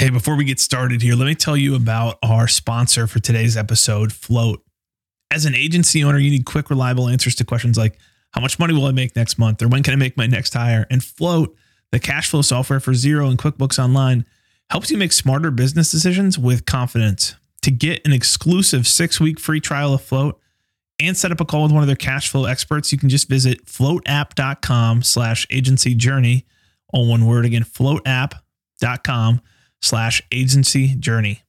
Hey, before we get started here, let me tell you about our sponsor for today's episode, Float. As an agency owner, you need quick, reliable answers to questions like how much money will I make next month or when can I make my next hire? And Float, the cash flow software for Xero and QuickBooks Online, helps you make smarter business decisions with confidence. To get an exclusive six week free trial of Float and set up a call with one of their cash flow experts, you can just visit floatapp.com slash agency journey. All one word again, floatapp.com slash agency journey.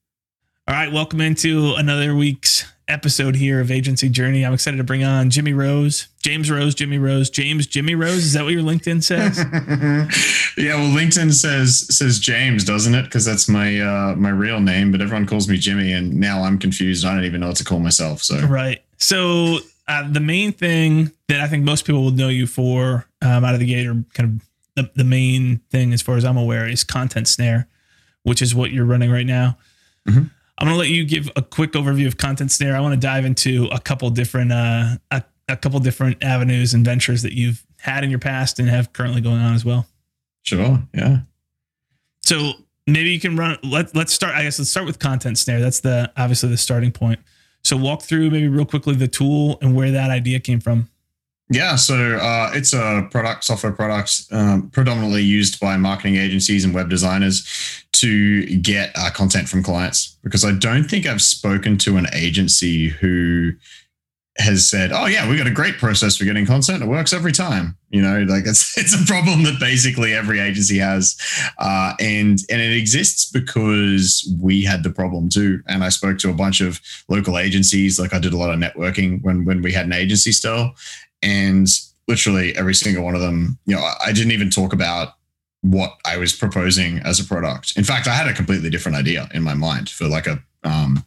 All right, welcome into another week's episode here of Agency Journey. I'm excited to bring on Jimmy Rose, James Rose, Jimmy Rose, James Jimmy Rose. Is that what your LinkedIn says? yeah, well, LinkedIn says says James, doesn't it? Because that's my uh, my real name, but everyone calls me Jimmy, and now I'm confused. I don't even know what to call myself. So right. So uh, the main thing that I think most people will know you for um, out of the gate, or kind of the, the main thing, as far as I'm aware, is Content Snare which is what you're running right now. Mm-hmm. I'm going to let you give a quick overview of Content Snare. I want to dive into a couple different uh, a, a couple different avenues and ventures that you've had in your past and have currently going on as well. Sure. Yeah. So maybe you can run. Let Let's start. I guess let's start with Content Snare. That's the obviously the starting point. So walk through maybe real quickly the tool and where that idea came from. Yeah, so uh, it's a product, software product, um, predominantly used by marketing agencies and web designers to get uh, content from clients. Because I don't think I've spoken to an agency who has said, "Oh yeah, we've got a great process for getting content. It works every time." You know, like it's it's a problem that basically every agency has, uh, and and it exists because we had the problem too. And I spoke to a bunch of local agencies. Like I did a lot of networking when when we had an agency still, and literally every single one of them, you know, I didn't even talk about what I was proposing as a product. In fact, I had a completely different idea in my mind for like a um,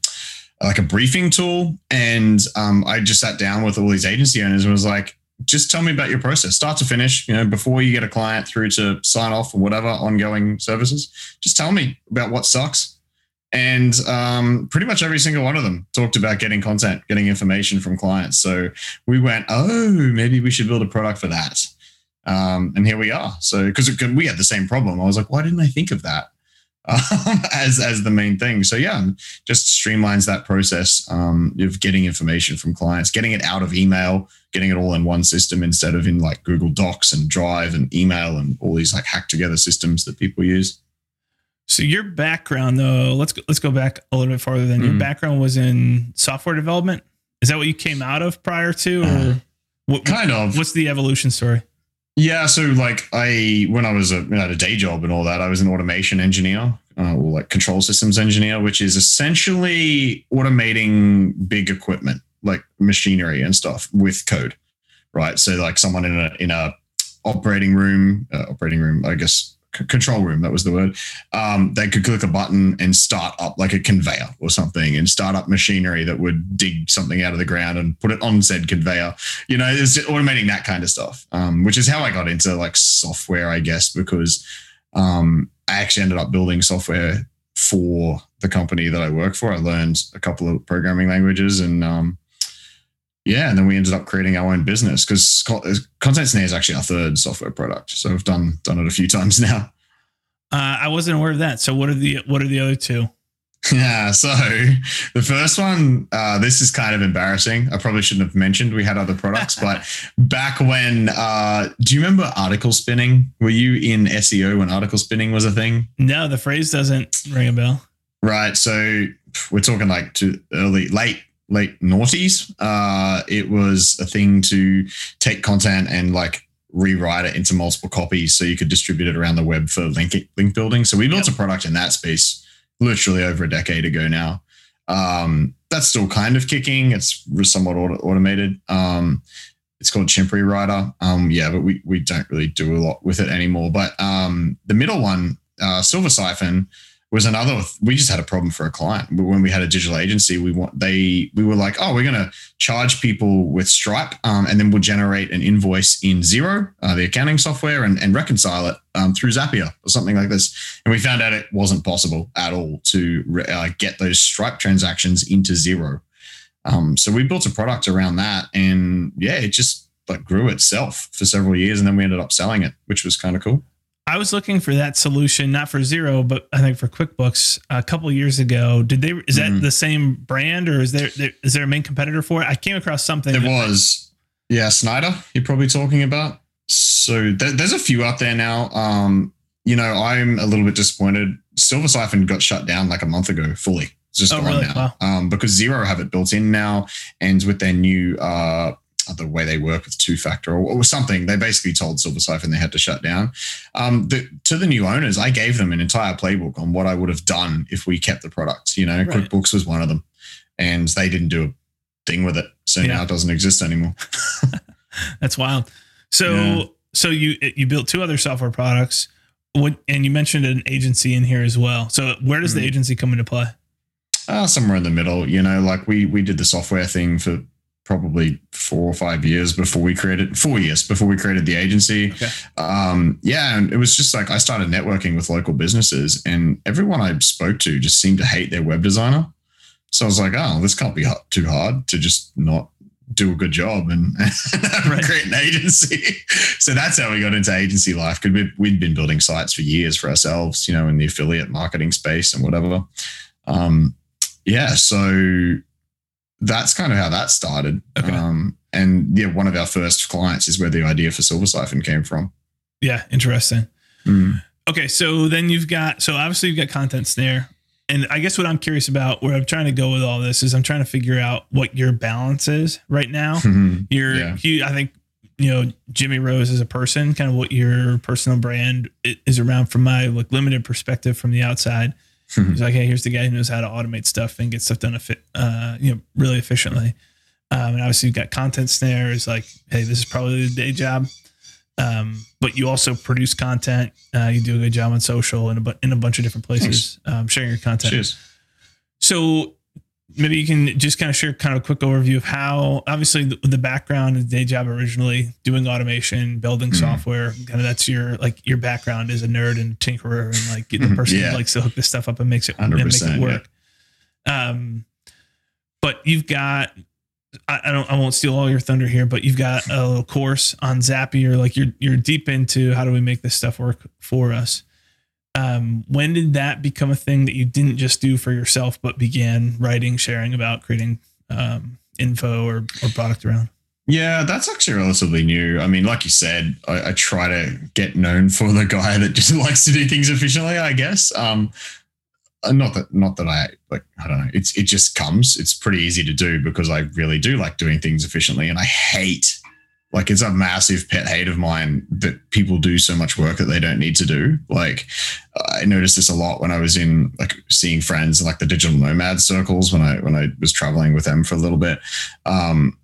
like a briefing tool, and um, I just sat down with all these agency owners and was like, just tell me about your process, start to finish. You know, before you get a client through to sign off or whatever ongoing services, just tell me about what sucks and um, pretty much every single one of them talked about getting content, getting information from clients. So we went, oh, maybe we should build a product for that. Um, and here we are. So because we had the same problem, I was like, why didn't I think of that um, as as the main thing? So yeah, just streamlines that process um, of getting information from clients, getting it out of email, getting it all in one system instead of in like Google Docs and Drive and email and all these like hacked together systems that people use. So your background, though, let's go, let's go back a little bit farther. Than mm. your background was in software development. Is that what you came out of prior to, or uh, what, kind of? What's the evolution story? Yeah, so like I, when I was a, at a day job and all that, I was an automation engineer, uh, or like control systems engineer, which is essentially automating big equipment like machinery and stuff with code, right? So like someone in a in a operating room, uh, operating room, I guess control room that was the word. Um, they could click a button and start up like a conveyor or something and start up machinery that would dig something out of the ground and put it on said conveyor. You know it's automating that kind of stuff um, which is how i got into like software i guess because um, i actually ended up building software for the company that i work for. I learned a couple of programming languages and um, yeah, and then we ended up creating our own business because Content Snare is actually our third software product. So we've done done it a few times now. Uh, I wasn't aware of that. So what are the what are the other two? Yeah, so the first one, uh, this is kind of embarrassing. I probably shouldn't have mentioned we had other products, but back when, uh, do you remember article spinning? Were you in SEO when article spinning was a thing? No, the phrase doesn't ring a bell. Right. So we're talking like to early, late late noughties. Uh, it was a thing to take content and like rewrite it into multiple copies so you could distribute it around the web for link link building. So we built yep. a product in that space literally over a decade ago now. Um, that's still kind of kicking. It's somewhat auto- automated. Um, it's called Chimp Rewriter. Um, yeah, but we we don't really do a lot with it anymore. But um, the middle one, uh, Silver Siphon, was another we just had a problem for a client. When we had a digital agency we want they we were like oh we're going to charge people with stripe um, and then we'll generate an invoice in Xero uh, the accounting software and, and reconcile it um, through zapier or something like this. And we found out it wasn't possible at all to uh, get those stripe transactions into Xero um, so we built a product around that and yeah it just like grew itself for several years and then we ended up selling it which was kind of cool I was looking for that solution, not for Xero, but I think for QuickBooks a couple years ago. Did they? Is that Mhm. the same brand, or is there, there is there a main competitor for it? I came across something. There that- was, yeah, Synder. You're probably talking about. So there, there's a few out there now. Um, you know, I'm a little bit disappointed. Silver Siphon got shut down like a month ago, fully. It's just Oh, gone really? now. Um, because Xero have it built in now, and with their new uh the way they work with two factor or, or something, they basically told Silver Siphon they had to shut down. Um, the, to the new owners, I gave them an entire playbook on what I would have done if we kept the product. You know, Right. QuickBooks was one of them, and they didn't do a thing with it, so Yeah. now it doesn't exist anymore. That's wild. So Yeah. so you you built two other software products. What and you mentioned an agency in here as well. So where does the Mhm. agency come into play? uh, somewhere in the middle. You know, like we we did the software thing for probably four or five years before we created four years before we created the agency. Okay. Um, yeah, and it was just like I started networking with local businesses, and everyone I spoke to just seemed to hate their web designer. So I was like, oh, this can't be too hard to just not do a good job and, Right. create an agency. so that's how we got into agency life because we, we'd been building sites for years for ourselves, you know, in the affiliate marketing space and whatever. Um, yeah, so that's kind of how that started. Okay. Um, and yeah, one of our first clients is where the idea for Silver Siphon came from. Yeah, interesting. Mm. Okay, so then you've got so obviously you've got content snare. And I guess what I'm curious about, where I'm trying to go with all this, is I'm trying to figure out what your balance is right now. You're, Yeah. you, I think, you know, Jimmy Rose as a person, kind of what your personal brand is around from my like limited perspective from the outside. He's like, hey, here's the guy who knows how to automate stuff and get stuff done, uh, you know, really efficiently. Um, and obviously, you've got content snare. Is like, hey, this is probably the day job. Um, but you also produce content. Uh, you do a good job on social and a, bu- in a bunch of different places, um, sharing your content. Cheers. So maybe you can just kind of share kind of a quick overview of how obviously the, the background of day job originally doing automation, building Mhm. software, kind of that's your like your background as a nerd and tinkerer and like the person Yeah. who likes to hook this stuff up and makes it and make 100%, it work. Um, but you've got I, I don't I won't steal all your thunder here, but you've got a little course on Zapier. Like you're you're deep into how do we make this stuff work for us. Um, when did that become a thing that you didn't just do for yourself, but began writing, sharing about, creating um, info or, or product around? Yeah, that's actually relatively new. I mean, like you said, I, I try to get known for the guy that just likes to do things efficiently. I guess. Um, uh, not that, not that I like. I don't know. It's it just comes. It's pretty easy to do because I really do like doing things efficiently, and I hate. Like it's a massive pet hate of mine that people do so much work that they don't need to do. Like I noticed this a lot when I was in like seeing friends in like the digital nomad circles when I when I was traveling with them for a little bit. Um,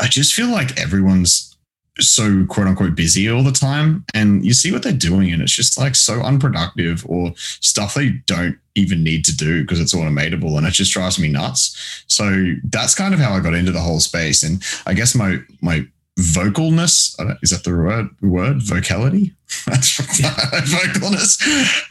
I just feel like everyone's so quote unquote busy all the time. And you see what they're doing, and it's just like so unproductive or stuff they don't even need to do because it's automatable and it just drives me nuts. So that's kind of how I got into the whole space. And I guess my my vocalness is that the word word vocality that's vocalness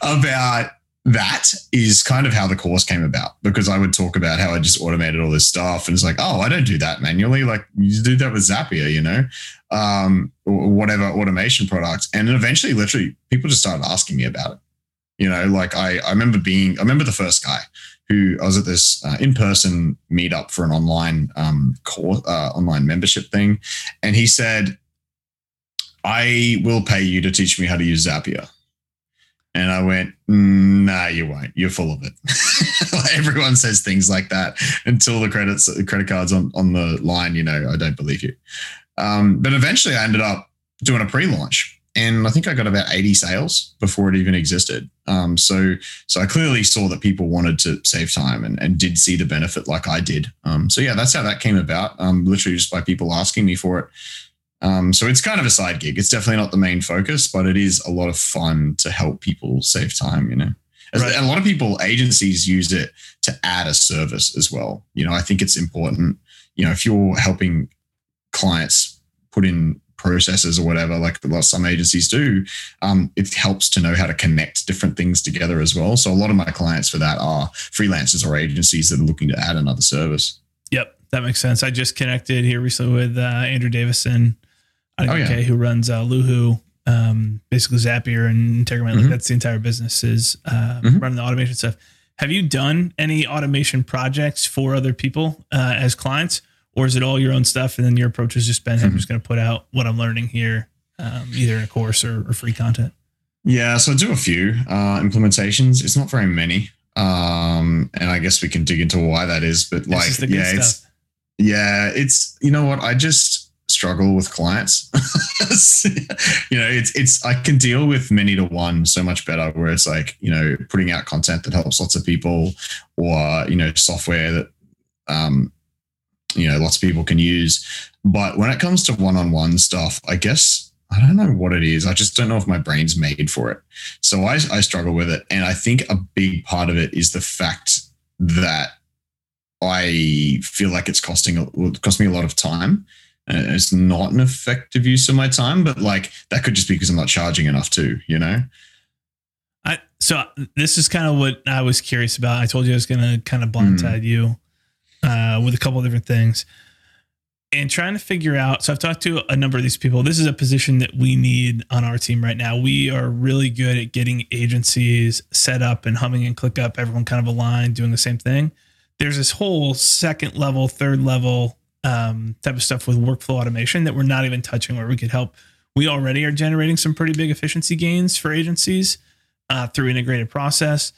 about that is kind of how the course came about because I would talk about how I just automated all this stuff and it's like, oh, I don't do that manually. Like you do that with Zapier, you know, um, whatever automation product. And eventually, literally, people just started asking me about it. You know, like I, I remember being, I remember the first guy who I was at this uh, in-person meetup for an online um, course, uh, online membership thing, and he said, "I will pay you to teach me how to use Zapier." And I went, "Nah, you won't. You're full of it." Everyone says things like that until the credits, the credit cards on on the line. You know, I don't believe you. Um, but eventually, I ended up doing a pre-launch, and I think I got about 80 sales before it even existed. Um, so, so I clearly saw that people wanted to save time and, and did see the benefit, like I did. Um, so yeah, that's how that came about. Um, literally just by people asking me for it. Um, so it's kind of a side gig. It's definitely not the main focus, but it is a lot of fun to help people save time. You know, Right. and a lot of people, agencies use it to add a service as well. You know, I think it's important. You know, if you're helping clients put in processes or whatever, like a lot of some agencies do, um, it helps to know how to connect different things together as well. So a lot of my clients for that are freelancers or agencies that are looking to add another service. Yep, that makes sense. I just connected here recently with uh, Andrew Davison, I Oh, yeah. okay, who runs uh, Luhhu, um, basically Zapier and Integromat. Like Mhm. that's the entire business is uh, Mhm. running the automation stuff. Have you done any automation projects for other people uh, as clients, or is it all your own stuff? And then your approach has just been, hey, I'm Mhm. just going to put out what I'm learning here, um, either in a course or, or free content. Yeah, so I do a few uh, implementations. It's not very many, um, and I guess we can dig into why that is. But like, is yeah, it's yeah, it's you know what I just struggle with clients. you know, it's it's I can deal with many to one so much better. Where it's like you know putting out content that helps lots of people, or you know software that um, you know lots of people can use. But when it comes to one on one stuff, I guess I don't know what it is. I just don't know if my brain's made for it. So I, I struggle with it. And I think a big part of it is the fact that I feel like it's costing it cost me a lot of time. And it's not an effective use of my time, but like that could just be because I'm not charging enough too, you know? I so this is kind of what I was curious about. I told you I was going to kind of hmm. blindside you uh, with a couple of different things, and trying to figure out. So I've talked to a number of these people. This is a position that we need on our team right now. We are really good at getting agencies set up and humming and ClickUp. Everyone kind of aligned, doing the same thing. There's this whole second level, third level um, type of stuff with workflow automation that we're not even touching, where we could help. We already are generating some pretty big efficiency gains for agencies uh, through integrated process.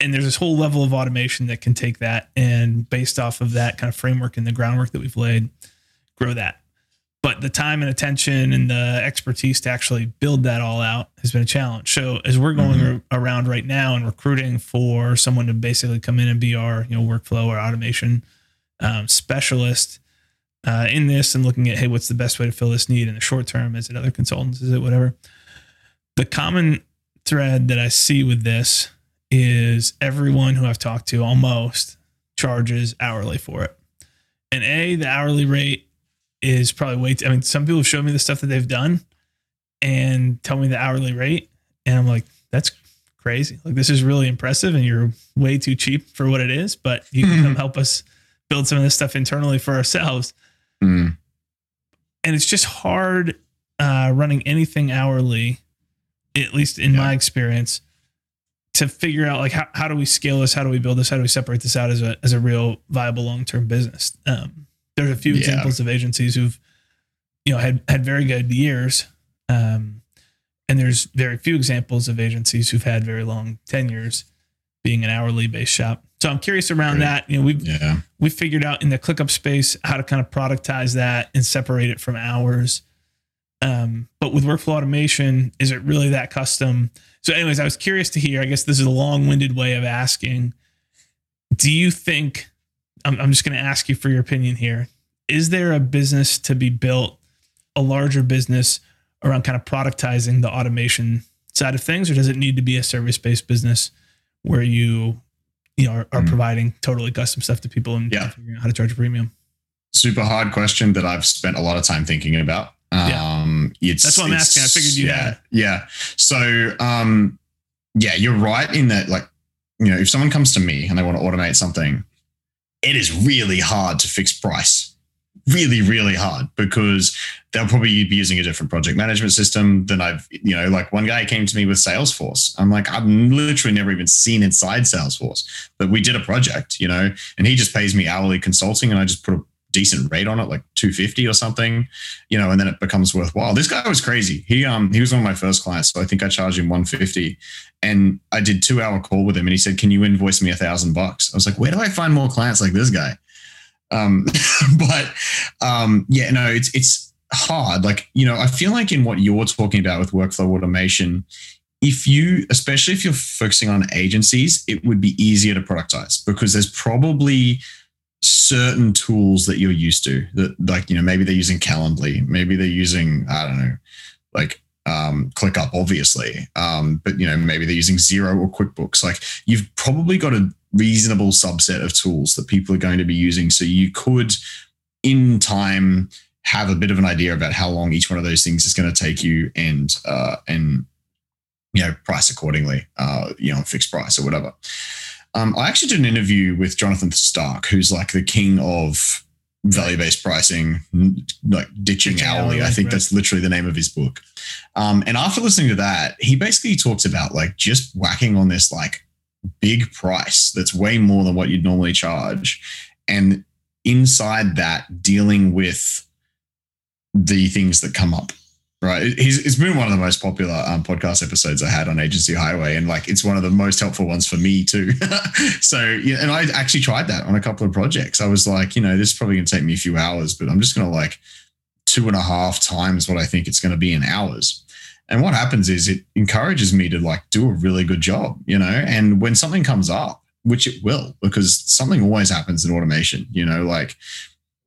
And there's this whole level of automation that can take that and based off of that kind of framework and the groundwork that we've laid, grow that. But the time and attention and the expertise to actually build that all out has been a challenge. So as we're going Mhm. around right now and recruiting for someone to basically come in and be our you know workflow or automation um, specialist uh, in this and looking at hey what's the best way to fill this need in the short term is it other consultants is it whatever the common thread that I see with this is everyone who I've talked to almost charges hourly for it. And A, the hourly rate is probably way too, I mean, some people have showed me the stuff that they've done and tell me the hourly rate. And I'm like, that's crazy. Like, this is really impressive and you're way too cheap for what it is, but you can come help us build some of this stuff internally for ourselves Mm. and it's just hard uh, running anything hourly, at least in Yeah. my experience, to figure out like how, how do we scale this, how do we build this, how do we separate this out as a as a real viable long term business. Um, there's a few Yeah. examples of agencies who've you know had had very good years, um, and there's very few examples of agencies who've had very long tenures, being an hourly based shop. So I'm curious around Great. that. You know, we've Yeah. we figured out in the ClickUp space how to kind of productize that and separate it from hours. Um, but with workflow automation, is it really that custom? So, anyways, I was curious to hear. I guess this is a long-winded way of asking. Do you think? I'm, I'm just going to ask you for your opinion here. Is there a business to be built, a larger business around kind of productizing the automation side of things, or does it need to be a service-based business where you you know are, are Mm. providing totally custom stuff to people and Yeah. figuring out how to charge a premium. Super hard question that I've spent a lot of time thinking about. Um, it's, That's what I'm asking. I figured you yeah, had. Yeah. So, um, yeah, you're right in that, like, you know, if someone comes to me and they want to automate something, it is really hard to fix price. Really, really hard because they'll probably be using a different project management system than I've, you know, like one guy came to me with Salesforce. I'm like, I've literally never even seen inside Salesforce, but we did a project, you know, and he just pays me hourly consulting and I just put a decent rate on it, like 250 or something, you know, and then it becomes worthwhile. This guy was crazy. He um he was one of my first clients, so I think I charged him 150. And I did two hour call with him and he said, Can you invoice me a thousand bucks? I was like, Where do I find more clients like this guy? Um, but um, yeah, no, it's it's hard. Like, you know, I feel like in what you're talking about with workflow automation, if you, especially if you're focusing on agencies, it would be easier to productize because there's probably certain tools that you're used to that like you know maybe they're using calendly maybe they're using i don't know like um clickup obviously um but you know maybe they're using Xero or quickbooks. Like you've probably got a reasonable subset of tools that people are going to be using. So you could in time have a bit of an idea about how long each one of those things is going to take you and uh and you know price accordingly uh you know fixed price or whatever um, I actually did an interview with Jonathan Stark, who's like the king of value based pricing, like ditching, ditching hourly. hourly. I think right. that's literally the name of his book. Um, and after listening to that, he basically talks about like just whacking on this like big price that's way more than what you'd normally charge. And inside that, dealing with the things that come up right? He's, it's been one of the most popular um, podcast episodes I had on Agency Highway, and like it's one of the most helpful ones for me too. so, yeah, and I actually tried that on a couple of projects. I was like, you know, this is probably going to take me a few hours, but I'm just going to like two and a half times what I think it's going to be in hours. And what happens is it encourages me to like do a really good job, you know. And when something comes up, which it will, because something always happens in automation, you know, like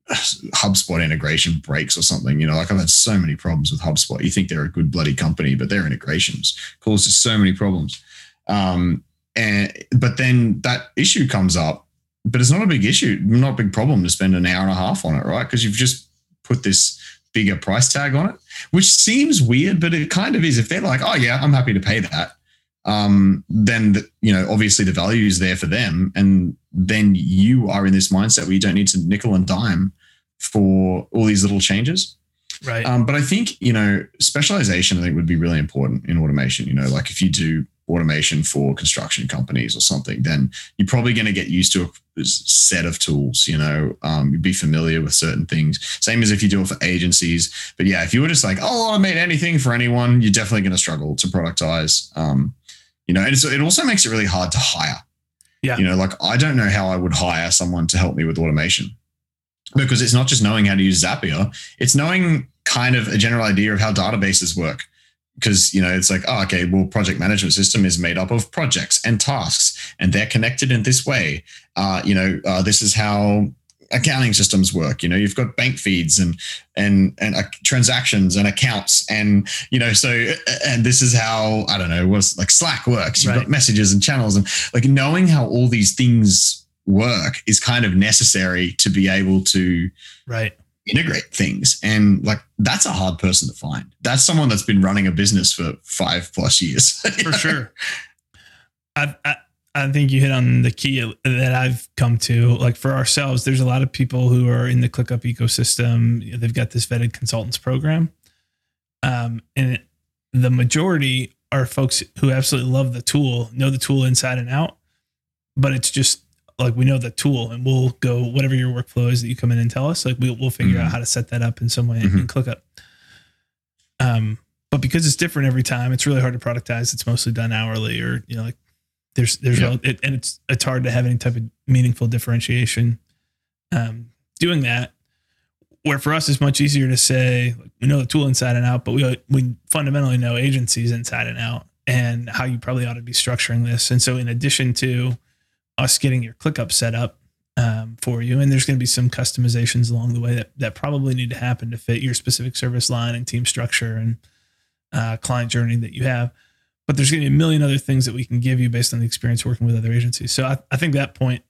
HubSpot integration breaks or something. You know, like I've had so many problems with HubSpot. You think they're a good bloody company, but their integrations causes so many problems. Um, and but then that issue comes up, but it's not a big issue, not a big problem to spend an hour and a half on it, right? Because you've just put this bigger price tag on it, which seems weird, but it kind of is. If they're like, oh yeah, I'm happy to pay that, um, then the, you know obviously the value is there for them, and then you are in this mindset where you don't need to nickel and dime for all these little changes. Right. Um, but I think, you know, specialization, I think would be really important in automation. You know, like if you do automation for construction companies or something, then you're probably going to get used to a set of tools, you know, um, you'd be familiar with certain things. Same as if you do it for agencies. But yeah, if you were just like, oh, I'll automate anything for anyone, you're definitely going to struggle to productize. Um, you know, and it also makes it really hard to hire. Yeah. You know, like I don't know how I would hire someone to help me with automation because it's not just knowing how to use Zapier, it's knowing kind of a general idea of how databases work. Because, you know, it's like, oh, okay, well, project management system is made up of projects and tasks, and they're connected in this way. Uh, you know, uh, this is how accounting systems work you know you've got bank feeds and and and uh, transactions and accounts and you know so and this is how i don't know was like slack works you've right. got messages and channels and like knowing how all these things work is kind of necessary to be able to right. integrate things. And like that's a hard person to find. That's someone that's been running a business for five plus years. For sure. I, I i think you hit on the key that i've come to. Like for ourselves there's a lot of people who are in the clickup ecosystem. They've got this vetted consultants program. Um and the majority are folks who absolutely love the tool know the tool inside and out but it's just like we know the tool and we'll go whatever your workflow is that you come in and tell us like we'll, we'll figure mm-hmm. out how to set that up in some way mm-hmm. and ClickUp um but because it's different every time it's really hard to productize it's mostly done hourly or you know like there's there's yeah. it, and it's it's hard to have any type of meaningful differentiation um doing that where for us it's much easier to say like, we know the tool inside and out but we we fundamentally know agencies inside and out and how you probably ought to be structuring this and so in addition to us getting your ClickUp set up um, for you. And there's going to be some customizations along the way that, that probably need to happen to fit your specific service line and team structure and uh, client journey that you have. But there's going to be a million other things that we can give you based on the experience working with other agencies. So I, I think that point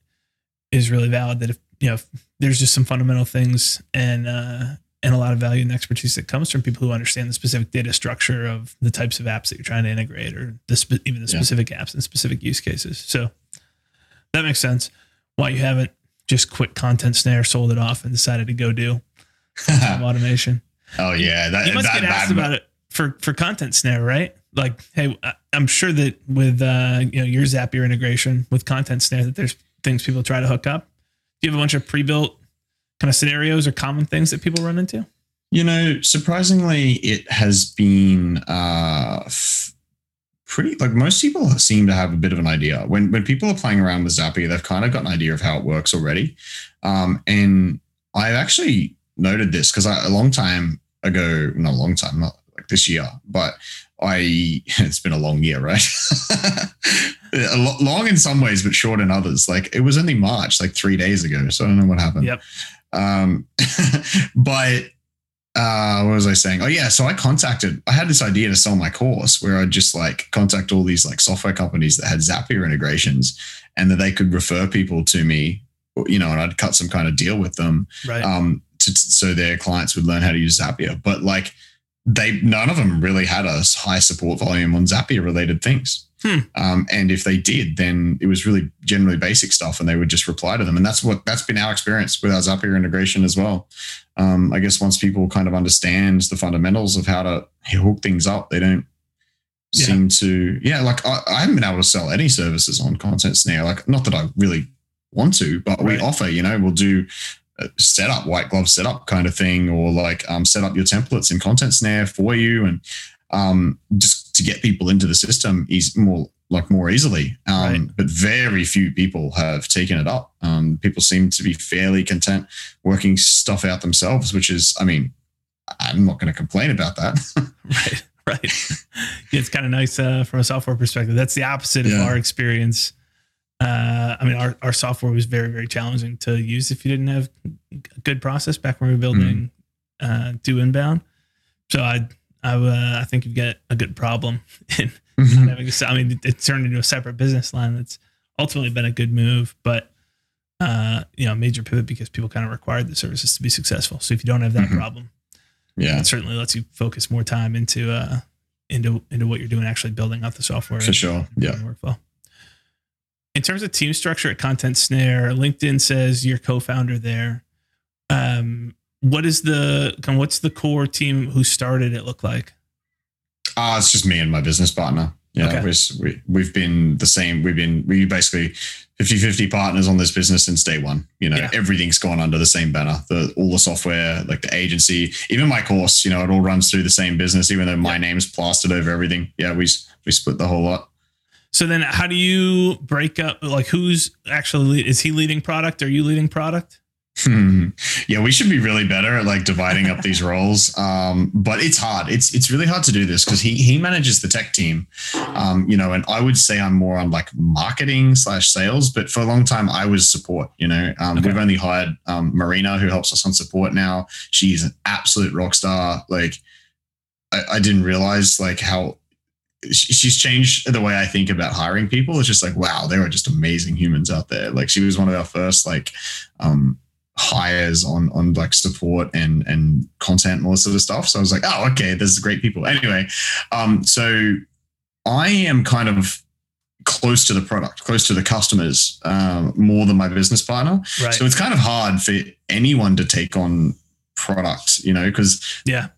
is really valid that if, you know, if there's just some fundamental things and, uh, and a lot of value and expertise that comes from people who understand the specific data structure of the types of apps that you're trying to integrate or the spe- even the specific yeah. apps and specific use cases. So that makes sense. Why you haven't just quit Content Snare, sold it off, and decided to go do automation. Oh yeah, that, you must that, get asked that, about it for for Content Snare, right? Like, hey, I'm sure that with uh, you know your Zapier integration with Content Snare, that there's things people try to hook up. Do you have a bunch of pre-built kind of scenarios or common things that people run into? You know, surprisingly, it has been uh, f- pretty like most people seem to have a bit of an idea when when people are playing around with Zapier, they've kind of got an idea of how it works already. Um, and I've actually noted this because a long time ago, not a long time, not like this year, but I it's been a long year, right? long in some ways, but short in others. Like it was only March, like three days ago, so I don't know what happened. Yep. Um, but uh, what was I saying? Oh yeah, so I contacted. I had this idea to sell my course where I'd just like contact all these like software companies that had Zapier integrations, and that they could refer people to me. You know, and I'd cut some kind of deal with them, right? Um, to, so their clients would learn how to use Zapier. But like, they none of them really had a high support volume on Zapier related things. Hmm. Um, and if they did, then it was really generally basic stuff, and they would just reply to them. And that's what that's been our experience with our Zapier integration as well. Um, I guess once people kind of understand the fundamentals of how to hook things up, they don't Yeah. seem to. Yeah, like I, I haven't been able to sell any services on Content Snare. Like not that I really want to, but we offer. You know, we'll do setup, white glove setup kind of thing, or like um, set up your templates and Content Snare for you, and um, just to get people into the system is more like more easily. Um, Right. But very few people have taken it up. Um, people seem to be fairly content working stuff out themselves, which is, I mean, I'm not going to complain about that. Right. Right. yeah, it's kind of nice uh, from a software perspective. That's the opposite of our experience. Uh, I mean, our, our software was very, very challenging to use if you didn't have a good process back when we were building uh, do inbound. So I, I, uh, I think you've got a good problem in not having. I mean, it, it turned into a separate business line. That's ultimately been a good move, but uh, you know, major pivot because people kind of required the services to be successful. So if you don't have that Mhm. problem, yeah, it certainly lets you focus more time into uh into into what you're doing, actually building out the software for sure. Yeah. workflow. In terms of team structure at Content Snare, LinkedIn says you're co-founder there. Um, what is the what's the core team who started it look like? Ah, it's just me and my business partner. Yeah, Okay. we, we've been the same. We've been we basically 50-50 partners on this business since day one. You know, Yeah. everything's gone under the same banner. The all the software, like the agency, even my course. You know, it all runs through the same business, even though my Yeah. name's plastered over everything. Yeah, we we split the whole lot. So then, how do you break up? Like, who's actually is he leading product? Are you leading product? yeah, we should be really better at like dividing up these roles. Um, but it's hard. It's it's really hard to do this because he he manages the tech team. Um, you know, and I would say I'm more on like marketing slash sales, but for a long time I was support. You know, um, Okay. we've only hired um, Marina who helps us on support now. She's an absolute rock star. Like, I, I didn't realize like how she's changed the way I think about hiring people. It's just like, wow, there are just amazing humans out there. Like she was one of our first like um hires on on like support and and content and all this sort of stuff. So I was like, oh, okay, there's great people. Anyway, um, so I am kind of close to the product, close to the customers, um, more than my business partner. Right. So it's kind of hard for anyone to take on product, you know, because yeah.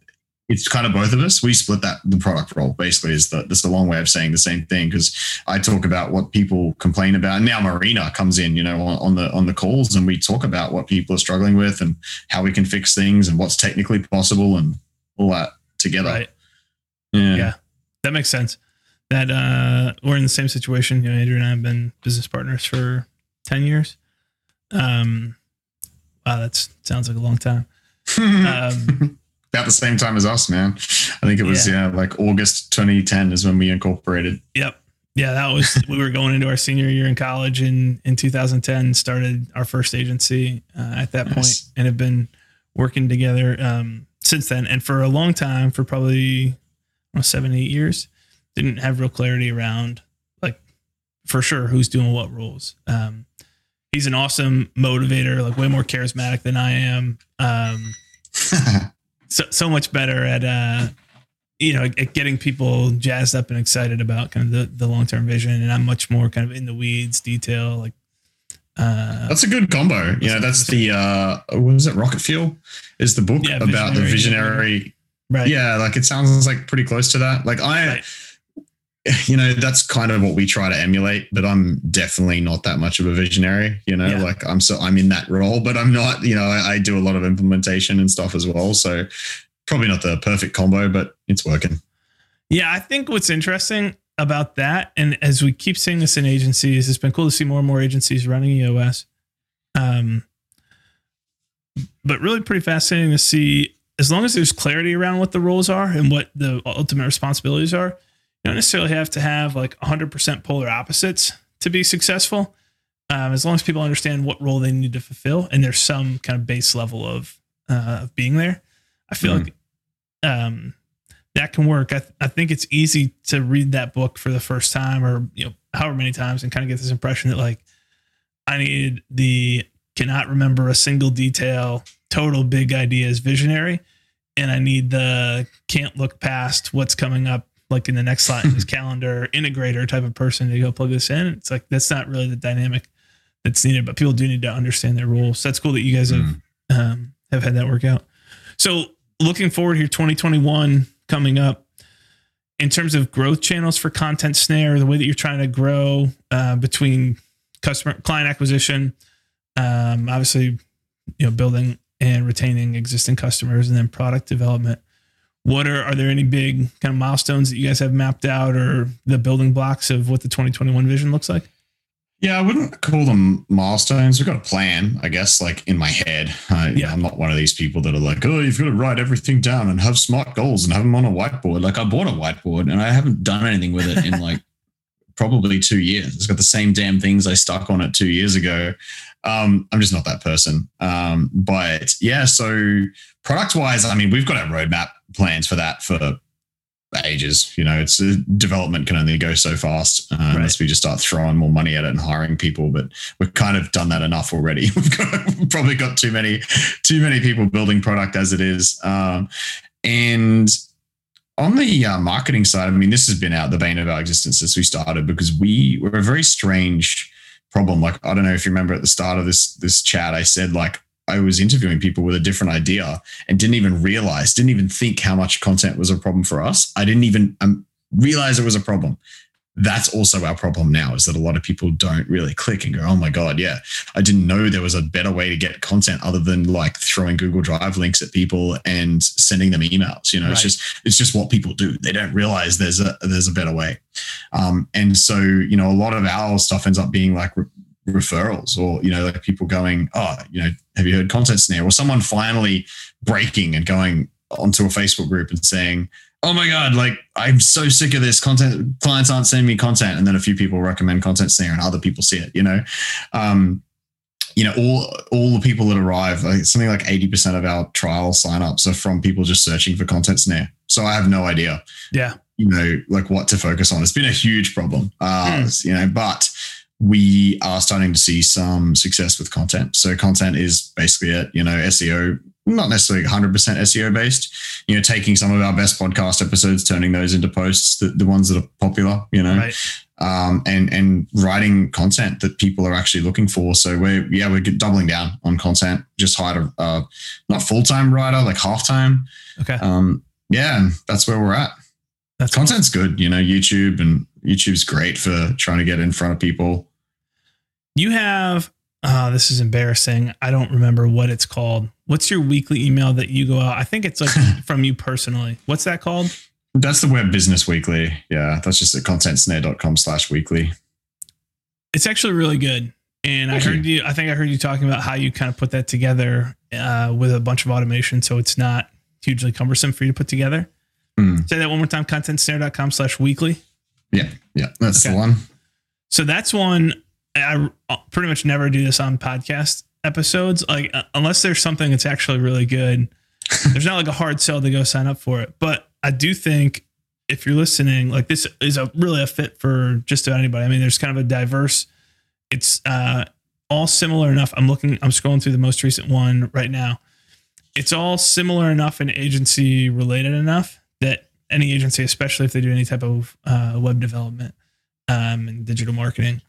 It's kind of both of us. We split that the product role basically is the that's the long way of saying the same thing because I talk about what people complain about. And now Marina comes in, you know, on, on the on the calls and we talk about what people are struggling with and how we can fix things and what's technically possible and all that together. Right. Yeah. Yeah. That makes sense. That uh, we're in the same situation. You know, Andrew and I have been business partners for ten years. Um, wow, that sounds like a long time. Um, about the same time as us, man. I think it was yeah. like August 2010 is when we incorporated. Yep. Yeah, that was we were going into our senior year in college in in 2010. Started our first agency uh, at that Nice. point, and have been working together um, since then. And for a long time, for probably know, seven eight years, didn't have real clarity around like for sure who's doing what roles. Um, he's an awesome motivator, like way more charismatic than I am. Um, so so much better at uh you know at getting people jazzed up and excited about kind of the, the long-term vision and i'm much more kind of in the weeds detail like uh That's a good combo. Know, that's the uh what is it? Rocket Fuel is the book Yeah, about the Visionary. visionary. right Yeah, like it sounds like pretty close to that. Like I Right. you know, that's kind of what we try to emulate, but I'm definitely not that much of a visionary, you know, Yeah. like I'm so I'm in that role, but I'm not, you know, I, I do a lot of implementation and stuff as well. So probably not the perfect combo, but it's working. yeah i think what's interesting about that and as we keep seeing this in agencies it's been cool to see more and more agencies running eos um but really pretty fascinating to see as long as there's clarity around what the roles are and what the ultimate responsibilities are don't necessarily have to have like 100% polar opposites to be successful um, as long as people understand what role they need to fulfill and there's some kind of base level of uh, of being there i feel Mhm. like um, that can work I, th- I think it's easy to read that book for the first time or you know however many times and kind of get this impression that like i need the cannot remember a single detail total big ideas visionary and I need the can't look past what's coming up like in the next slot in his calendar integrator type of person to go plug this in. It's like that's not really the dynamic that's needed, but people do need to understand their rules. So that's cool that you guys have Mm. um, have had that work out. So looking forward here, 2021 coming up. In terms of growth channels for Content Snare, the way that you're trying to grow uh, between customer client acquisition, um, obviously, you know, building and retaining existing customers, and then product development. What are are there any big kind of milestones that you guys have mapped out, or the building blocks of what the 2021 vision looks like? Yeah, I wouldn't call them milestones. We've got a plan, I guess, like in my head. I, Yeah. I'm not one of these people that are like, oh, you've got to write everything down and have smart goals and have them on a whiteboard. Like I bought a whiteboard and I haven't done anything with it in like probably two years. It's got the same damn things I stuck on it two years ago. Um, I'm just not that person. Um, but yeah, so product wise, I mean, we've got our roadmap plans for that for ages. You know, it's uh, development can only go so fast uh, unless we just start throwing more money at it and hiring people. But we've kind of done that enough already. We've got we've probably got too many too many people building product as it is. Um, and on the uh, marketing side, I mean, this has been out the bane of our existence since we started because we were a very strange problem. Like, I don't know if you remember at the start of this this chat, I said like I was interviewing people with a different idea and didn't even realize, didn't even think how much content was a problem for us. I didn't even um, realize it was a problem. That's also our problem now is that a lot of people don't really click and go, oh my God, yeah, I didn't know there was a better way to get content other than like throwing Google Drive links at people and sending them emails. You know, it's just it's just what people do. They don't realize there's a there's a better way. Um, and so, you know, a lot of our stuff ends up being like referrals or, you know, like people going, oh, you know, have you heard Content Snare? Or someone finally breaking and going onto a Facebook group and saying, oh my God, like I'm so sick of this content. Clients aren't sending me content. And then a few people recommend Content Snare and other people see it, you know? Um, you know, all all the people that arrive, like something like 80% of our trial signups are from people just searching for content snare. So I have no idea Yeah, you know, like what to focus on. It's been a huge problem, uh, you know, but we are starting to see some success with content. So content is basically it, you know, SEO, not necessarily 100% SEO based, you know, taking some of our best podcast episodes, turning those into posts, the, the ones that are popular, you know, right. um, and, and writing content that people are actually looking for. So we're, yeah, we're doubling down on content, just hired a, uh, not full-time writer, like half-time. Okay, Um, yeah, that's where we're at that's content's good you know youtube and youtube's great for trying to get in front of people You have, uh, this is embarrassing. I don't remember what it's called. What's your weekly email that you go out? I think it's like from you personally. What's that called? that's the web business weekly yeah that's just at contentsnare.com slash weekly It's actually really good. And Thank I heard you. I think I heard you talking about how you kind of put that together uh, with a bunch of automation, so it's not hugely cumbersome for you to put together. Hmm. Say that one more time: contentsnare.com slash weekly. yeah yeah that's Okay. the one So that's one. I I pretty much never do this on podcast episodes. Like uh, unless there's something that's actually really good, there's not like a hard sell to go sign up for it. But I do think if you're listening, like this is a really a fit for just about anybody. I mean, there's kind of a diverse. It's uh, all similar enough. I'm looking. I'm scrolling through the most recent one right now. It's all similar enough and agency related enough that any agency, especially if they do any type of uh, web development um, and digital marketing,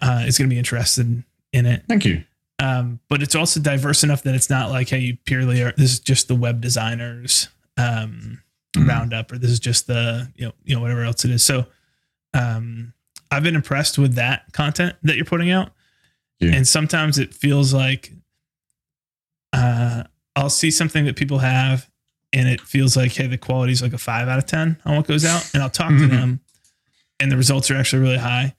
uh, is going to be interested in it. thank you Um, but it's also diverse enough that it's not like, hey, you purely are. This is just the web designers um, Mhm. roundup, or this is just the you know you know whatever else it is. So, um, I've been impressed with that content that you're putting out, Yeah. and sometimes it feels like uh, I'll see something that people have, and it feels like, hey, the quality is like a five out of ten on what goes out, and I'll talk to Mhm. them, and the results are actually really high,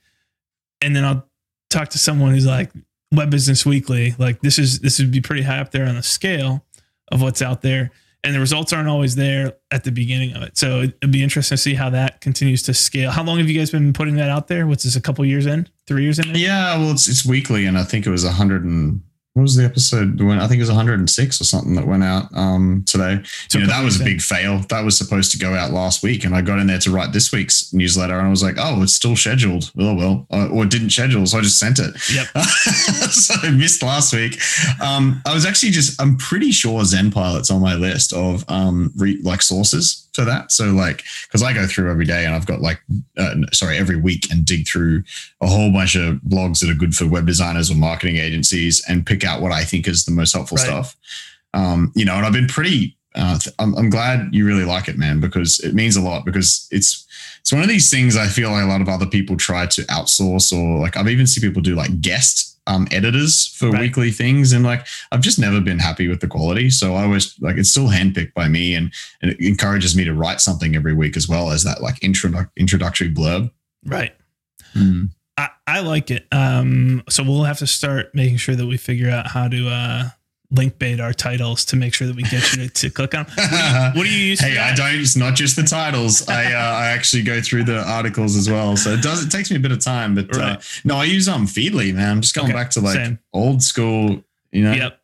and then I'll talk to someone who's like Web Business Weekly, like this is this would be pretty high up there on the scale of what's out there, and the results aren't always there at the beginning of it. So it'd be interesting to see how that continues to scale. How long have you guys been putting that out there? What's this? A couple years in? Three years in? yeah well it's it's weekly and i think it was 100 and what was the episode? When I think it was 106 or something that went out um, today. So you know, that was a big fail. That was supposed to go out last week, and I got in there to write this week's newsletter, and I was like, "Oh, it's still scheduled." Oh well, uh, or it didn't schedule, so I just sent it. Yep. so I missed last week. Um, I was actually just, I'm pretty sure ZenPilot's on my list of um, re, like sources for that. So like, because I go through every day, and I've got like, uh, sorry, every week, and dig through a whole bunch of blogs that are good for web designers or marketing agencies, and pick out what I think is the most helpful Right. stuff. Um, you know, and I've been pretty. Uh, th- I'm, I'm glad you really like it, man, because it means a lot. Because it's it's one of these things I feel like a lot of other people try to outsource, or like I've even seen people do like guest um, editors for Right. weekly things, and like I've just never been happy with the quality. So I always like it's still handpicked by me, and, and it encourages me to write something every week as well as that like intro introductory blurb. Right. I, I like it. Um, so we'll have to start making sure that we figure out how to uh, link bait our titles to make sure that we get you to, to click on. What do you, what do you use? Hey, I don't. It's not just the titles. I uh, I actually go through the articles as well. So it does. It takes me a bit of time, but uh, no, I use um Feedly, man. I'm just going Okay, back to like same. old school. You know, Yep.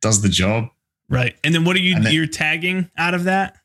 does the job. Right. And then what are you? Then- you're tagging out of that.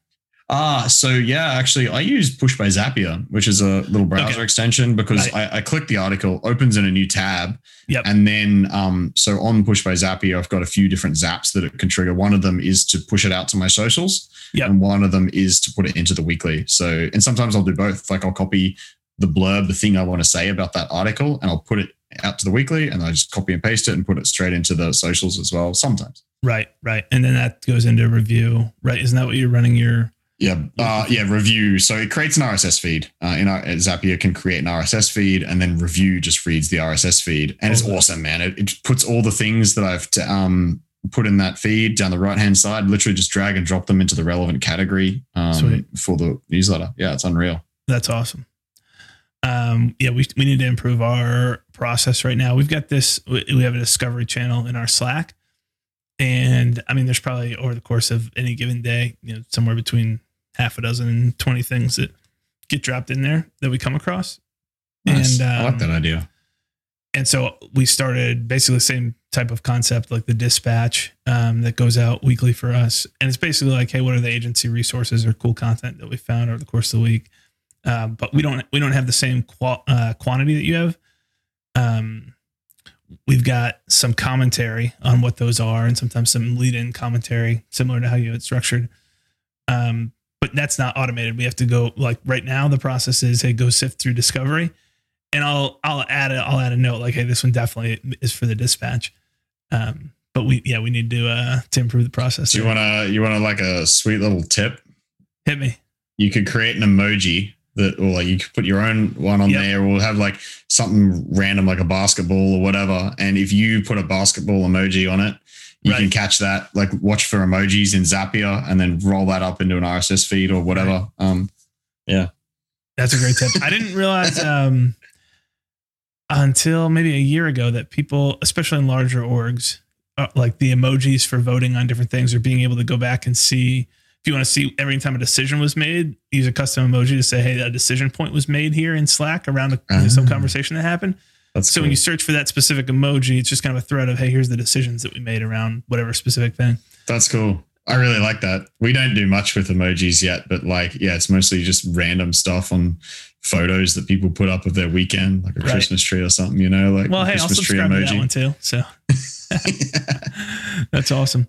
Ah, so yeah, actually, I use Push by Zapier, which is a little browser Okay. extension because Right. I, I click the article, opens in a new tab, Yep. and then um, so on Push by Zapier, I've got a few different zaps that it can trigger. One of them is to push it out to my socials, Yep. and one of them is to put it into the weekly. So, and sometimes I'll do both. Like I'll copy the blurb, the thing I want to say about that article, and I'll put it out to the weekly, and I just copy and paste it and put it straight into the socials as well. Sometimes. Right. Right. And then that goes into Revue. Right. Isn't that what you're running your? Yeah, uh, yeah, Revue. So it creates an RSS feed. Uh, in our, Zapier can create an RSS feed, and then Revue just reads the RSS feed, and it's awesome, man. It, it puts all the things that I've t- um, put in that feed down the right hand side. Literally, just drag and drop them into the relevant category um, for the newsletter. Yeah, it's unreal. That's awesome. Um, yeah, we, we need to improve our process right now. We've got this, we we have a discovery channel in our Slack. And I mean, there's probably over the course of any given day, you know, somewhere between half a dozen and 20 things that get dropped in there that we come across. Nice. And, I like um, that idea. And so we started basically the same type of concept, like the dispatch um, that goes out weekly for us. And it's basically like, hey, what are the agency resources or cool content that we found over the course of the week? Um, but we don't we don't have the same qual- uh, quantity that you have. Um, we've got some commentary on what those are, and sometimes some lead-in commentary, similar to how you had structured. Um, but that's not automated. We have to go like right now. The process is hey, go sift through discovery, and I'll I'll add a I'll add a note like hey, this one definitely is for the dispatch. Um, but we yeah we need to uh to improve the process. Do you want to you want to like a sweet little tip? hit me? You could create an emoji that, or like you could put your own one on Yep. there, or have like something random like a basketball or whatever. And if you put a basketball emoji on it, you can catch that. Like watch for emojis in Zapier, and then roll that up into an RSS feed or whatever. Um, yeah. That's a great tip. I didn't realize um, until maybe a year ago that people, especially in larger orgs, uh, like the emojis for voting on different things or being able to go back and see. If you want to see every time a decision was made, use a custom emoji to say, "Hey, that decision point was made here in Slack around a, Ah. some conversation that happened." That's So cool. when you search for that specific emoji, it's just kind of a thread of, "Hey, here's the decisions that we made around whatever specific thing." that's cool. I really like that. We don't do much with emojis yet, but like, yeah, it's mostly just random stuff on photos that people put up of their weekend, like a Right. Christmas tree or something, you know, like Well, hey, I'll Christmas tree subscribe to that one too. So. That's awesome.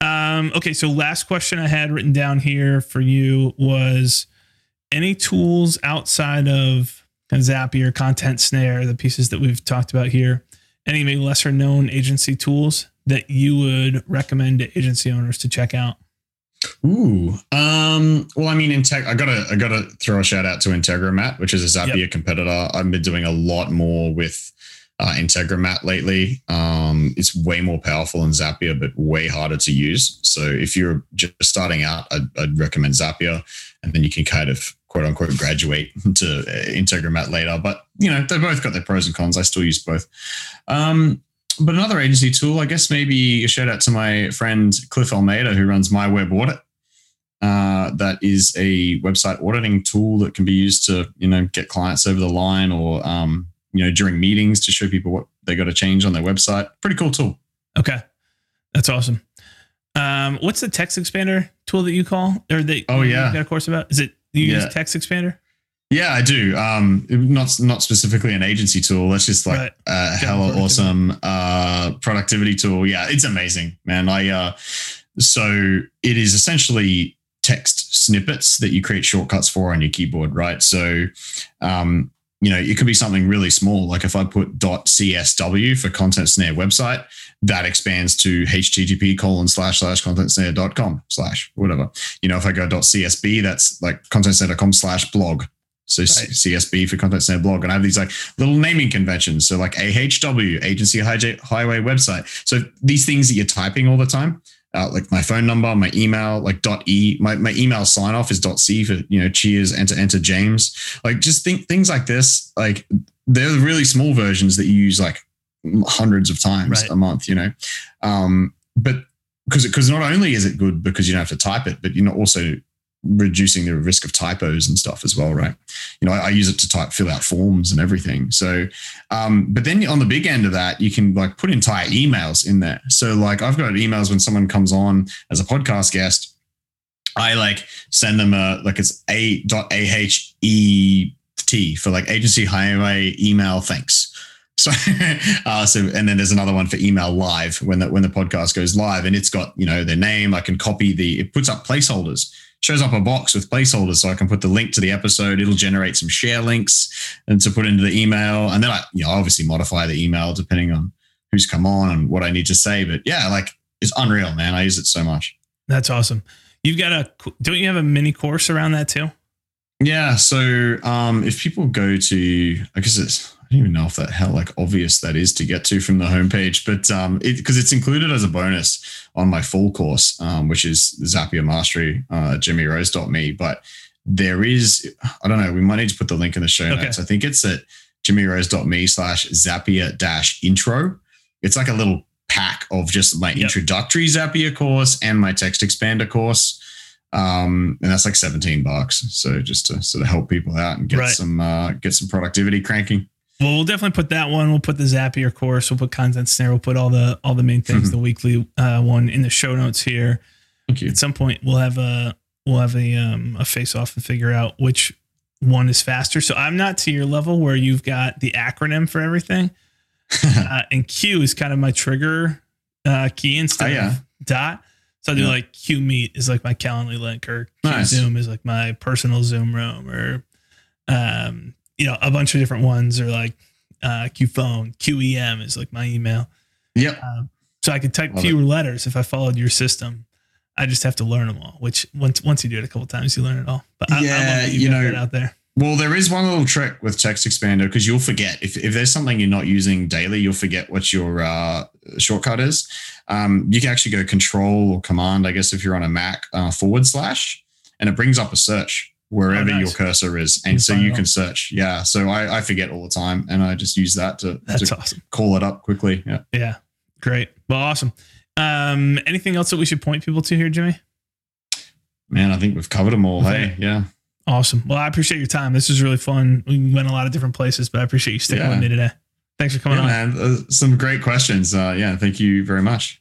Um, okay, so last question I had written down here for you was any tools outside of kind of Zapier, Content Snare, the pieces that we've talked about here, any maybe lesser known agency tools that you would recommend to agency owners to check out? Ooh. Um, well, I mean, Integ- I gotta I gotta throw a shout out to Integromat, which is a Zapier competitor. I've been doing a lot more with uh, Integromat lately. Um, it's way more powerful than Zapier, but way harder to use. So if you're just starting out, I'd, I'd recommend Zapier, and then you can kind of quote unquote graduate to uh, Integromat later. But you know, they both got their pros and cons. I still use both. Um, but another agency tool, I guess maybe a shout out to my friend Cliff Almeida, who runs My Web Audit. Uh, that is a website auditing tool that can be used to, you know, get clients over the line or, um, you know, during meetings to show people what they got to change on their website. Pretty cool tool. Okay. That's awesome. Um, what's the TextExpander tool that you call or that Oh, you yeah. got a course about? Is it you Yeah. use text expander? Yeah, I do. Um, not not specifically an agency tool. That's just like Right. a hella awesome uh, productivity tool. Yeah, it's amazing, man. I uh, so it is essentially text snippets that you create shortcuts for on your keyboard, right? So, um, you know, it could be something really small. Like if I put .csw for content snare website, that expands to http colon slash slash contentsnare.com slash whatever. You know, if I go .csb, that's like contentsnare.com slash blog. So Right. CSB for Content Snare blog. And I have these like little naming conventions. So like AHW, Agency Highway website. So these things that you're typing all the time, uh, like my phone number, my email, like dot E, my, my email sign off is dot C for, you know, cheers, enter, enter James. Like just think things like this, like they're really small versions that you use like hundreds of times Right. a month, you know? Um, but because, because not only is it good because you don't have to type it, but you're not also reducing the risk of typos and stuff as well, right? You know, I, I use it to type, fill out forms and everything. So, um, but then on the big end of that, you can like put entire emails in there. So, like, I've got emails when someone comes on as a podcast guest. I like send them a like it's a dot a h e t for like agency highway email thanks. So, uh, so and then there's another one for email live when the when the podcast goes live, and it's got you know their name. I can copy the it puts up placeholders shows up a box with placeholders so I can put the link to the episode. It'll generate some share links and to put into the email. And then I, you know, obviously modify the email depending on who's come on and what I need to say. But yeah, like it's unreal, man. I use it so much. That's awesome. You've got a don't you have a mini course around that too? Yeah. So um, if people go to, I guess it's, I don't even know if that how like obvious that is to get to from the homepage, but um, it because it's included as a bonus on my full course, um, which is Zapier Mastery, uh, jimmyrose.me. But there is, I don't know, we might need to put the link in the show Okay. notes. I think it's at jimmyrose.me slash Zapier dash intro. It's like a little pack of just my Yep. introductory Zapier course and my TextExpander course. Um, and that's like 17 bucks. So just to sort of help people out and get Right. some, uh, get some productivity cranking. Well, we'll definitely put that one. We'll put the Zapier course. We'll put content snare. We'll put all the all the main things. Mhm. The weekly uh, one in the show notes here. Thank you. At some point, we'll have a we'll have a um, a face off and figure out which one is faster. So I'm not to your level where you've got the acronym for everything, uh, and Q is kind of my trigger uh, key instead Oh, yeah. of dot. So I do Yeah. like Q Meet is like my Calendly link, or Q Nice. Zoom is like my personal Zoom room, or um, you know, a bunch of different ones, or like uh, Q Phone, QEM is like my email. yep. Um, so I could type Love fewer letters if I followed your system. I just have to learn them all. Which once once you do it a couple times, you learn it all. But I, I Yeah, that you, you know- out there. Well, there is one little trick with TextExpander because you'll forget if, if there's something you're not using daily, you'll forget what your uh, shortcut is. Um, you can actually go control or command, I guess, if you're on a Mac uh, forward slash, and it brings up a search wherever Oh, nice. your cursor is. And so you can search. Yeah. So I, I forget all the time and I just use that to, That's to awesome. call it up quickly. Yeah. Yeah, great. Well, awesome. Um, anything else that we should point people to here, Jimmy? Man, I think we've covered them all. Okay. Hey, yeah. Awesome. Well, I appreciate your time. This was really fun. We went a lot of different places, but I appreciate you sticking Yeah. with me today. Thanks for coming Yeah, on. man. Uh, some great questions. Uh, yeah. Thank you very much.